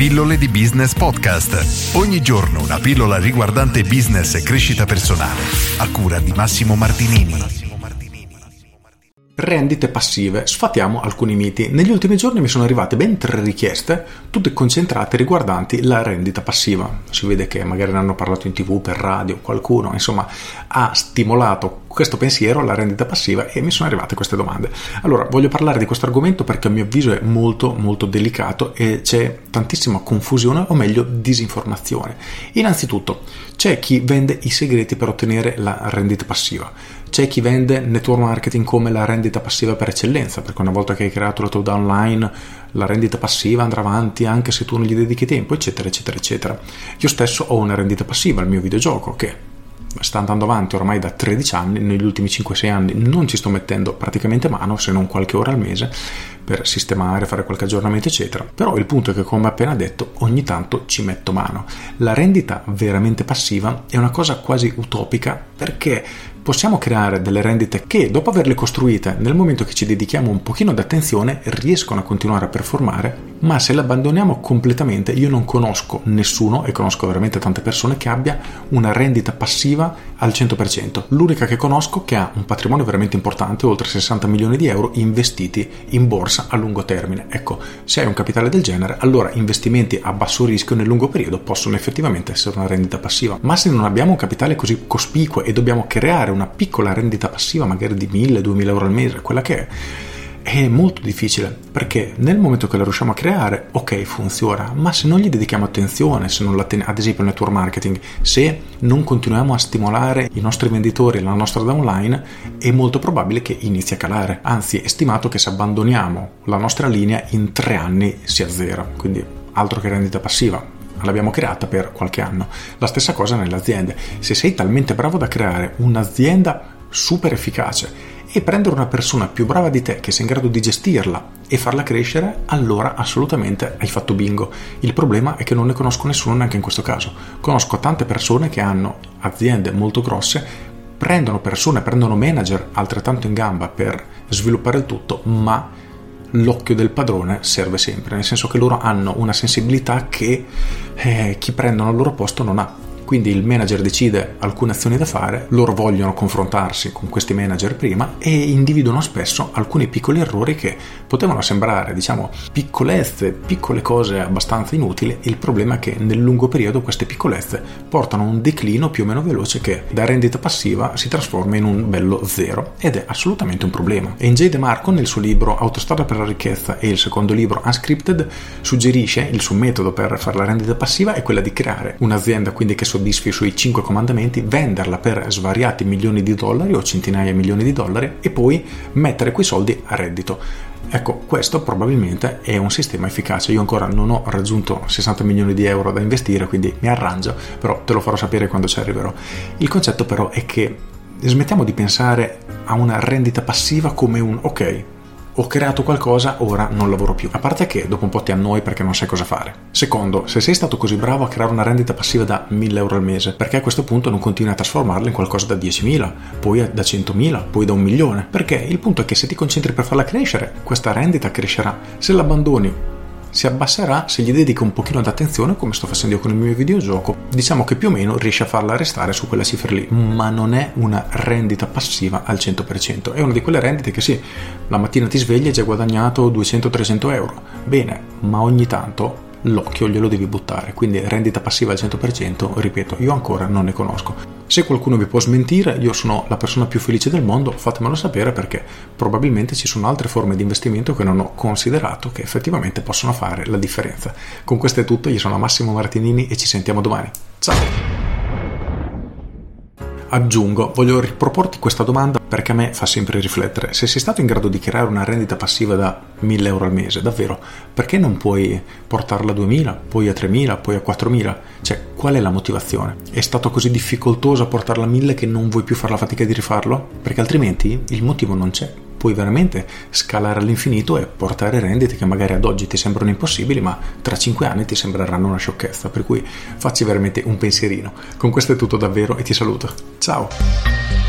Pillole di Business Podcast. Ogni giorno una pillola riguardante business e crescita personale. A cura di Massimo Martinini. Rendite passive, sfatiamo alcuni miti. Negli ultimi giorni mi sono arrivate ben tre richieste, tutte concentrate riguardanti la rendita passiva. Si vede che magari ne hanno parlato in tv, per radio, qualcuno, insomma, ha stimolato questo pensiero alla rendita passiva e mi sono arrivate queste domande. Allora, voglio parlare di questo argomento perché a mio avviso è molto molto delicato e c'è tantissima confusione o meglio disinformazione. Innanzitutto, c'è chi vende i segreti per ottenere la rendita passiva c'è chi vende network marketing come la rendita passiva per eccellenza, perché una volta che hai creato la tua downline, la rendita passiva andrà avanti anche se tu non gli dedichi tempo, eccetera, eccetera, eccetera. Io stesso ho una rendita passiva al mio videogioco che sta andando avanti ormai da 13 anni, negli ultimi 5-6 anni non ci sto mettendo praticamente mano, se non qualche ora al mese, per sistemare, fare qualche aggiornamento, eccetera. Però il punto è che, come appena detto, ogni tanto ci metto mano. La rendita veramente passiva è una cosa quasi utopica perché possiamo creare delle rendite che, dopo averle costruite, nel momento che ci dedichiamo un pochino d'attenzione, riescono a continuare a performare, ma se le abbandoniamo completamente, io non conosco nessuno, e conosco veramente tante persone, che abbia una rendita passiva al 100%. L'unica che conosco che ha un patrimonio veramente importante, oltre 60 milioni di euro investiti in borsa a lungo termine. Ecco, se hai un capitale del genere, allora investimenti a basso rischio nel lungo periodo possono effettivamente essere una rendita passiva. Ma se non abbiamo un capitale così cospicuo e dobbiamo creare una piccola rendita passiva, magari di 1000-2000 euro al mese, quella che è, è molto difficile perché nel momento che la riusciamo a creare, ok, funziona, ma se non gli dedichiamo attenzione, se non ten- ad esempio il network marketing, se non continuiamo a stimolare i nostri venditori, la nostra downline, è molto probabile che inizi a calare. Anzi, è stimato che se abbandoniamo la nostra linea in tre anni si azzera, quindi altro che rendita passiva. L'abbiamo creata per qualche anno. La stessa cosa nelle aziende. Se sei talmente bravo da creare un'azienda super efficace e prendere una persona più brava di te che sia in grado di gestirla e farla crescere, allora assolutamente hai fatto bingo. Il problema è che non ne conosco nessuno neanche in questo caso. Conosco tante persone che hanno aziende molto grosse, prendono persone, prendono manager altrettanto in gamba per sviluppare il tutto, ma l'occhio del padrone serve sempre, nel senso che loro hanno una sensibilità che eh, chi prendono al loro posto non ha quindi il manager decide alcune azioni da fare, loro vogliono confrontarsi con questi manager prima e individuano spesso alcuni piccoli errori che potevano sembrare, diciamo, piccolezze, piccole cose abbastanza inutili. Il problema è che nel lungo periodo queste piccolezze portano a un declino più o meno veloce che da rendita passiva si trasforma in un bello zero ed è assolutamente un problema. E in J. DeMarco nel suo libro Autostrada per la ricchezza e il secondo libro Unscripted suggerisce il suo metodo per fare la rendita passiva è quella di creare un'azienda quindi che soddisfi i suoi 5 comandamenti, venderla per svariati milioni di dollari o centinaia di milioni di dollari e poi mettere quei soldi a reddito. Ecco, questo probabilmente è un sistema efficace. Io ancora non ho raggiunto 60 milioni di euro da investire, quindi mi arrangio, però te lo farò sapere quando ci arriverò. Il concetto però è che smettiamo di pensare a una rendita passiva come un ok, ho creato qualcosa, ora non lavoro più. A parte che dopo un po' ti annoi perché non sai cosa fare. Secondo, se sei stato così bravo a creare una rendita passiva da 1000 euro al mese, perché a questo punto non continui a trasformarla in qualcosa da 10.000, poi da 100.000, poi da un milione? Perché il punto è che se ti concentri per farla crescere, questa rendita crescerà. Se l'abbandoni si abbasserà se gli dedico un pochino d'attenzione come sto facendo io con il mio videogioco diciamo che più o meno riesce a farla restare su quella cifra lì ma non è una rendita passiva al 100% è una di quelle rendite che sì la mattina ti svegli e hai già guadagnato 200-300 euro. Bene ma ogni tanto l'occhio glielo devi buttare quindi rendita passiva al 100% ripeto io ancora non ne conosco se qualcuno vi può smentire, io sono la persona più felice del mondo, fatemelo sapere perché probabilmente ci sono altre forme di investimento che non ho considerato che effettivamente possono fare la differenza. Con questo è tutto, io sono Massimo Martinini e ci sentiamo domani. Ciao! Aggiungo, voglio riproporti questa domanda perché a me fa sempre riflettere. Se sei stato in grado di creare una rendita passiva da 1000 euro al mese, davvero, perché non puoi portarla a 2000, poi a 3000, poi a 4000? Cioè, qual è la motivazione? È stato così difficoltoso portarla a 1000 che non vuoi più fare la fatica di rifarlo? Perché altrimenti il motivo non c'è puoi veramente scalare all'infinito e portare rendite che magari ad oggi ti sembrano impossibili, ma tra 5 anni ti sembreranno una sciocchezza. Per cui facci veramente un pensierino. Con questo è tutto davvero e ti saluto. Ciao!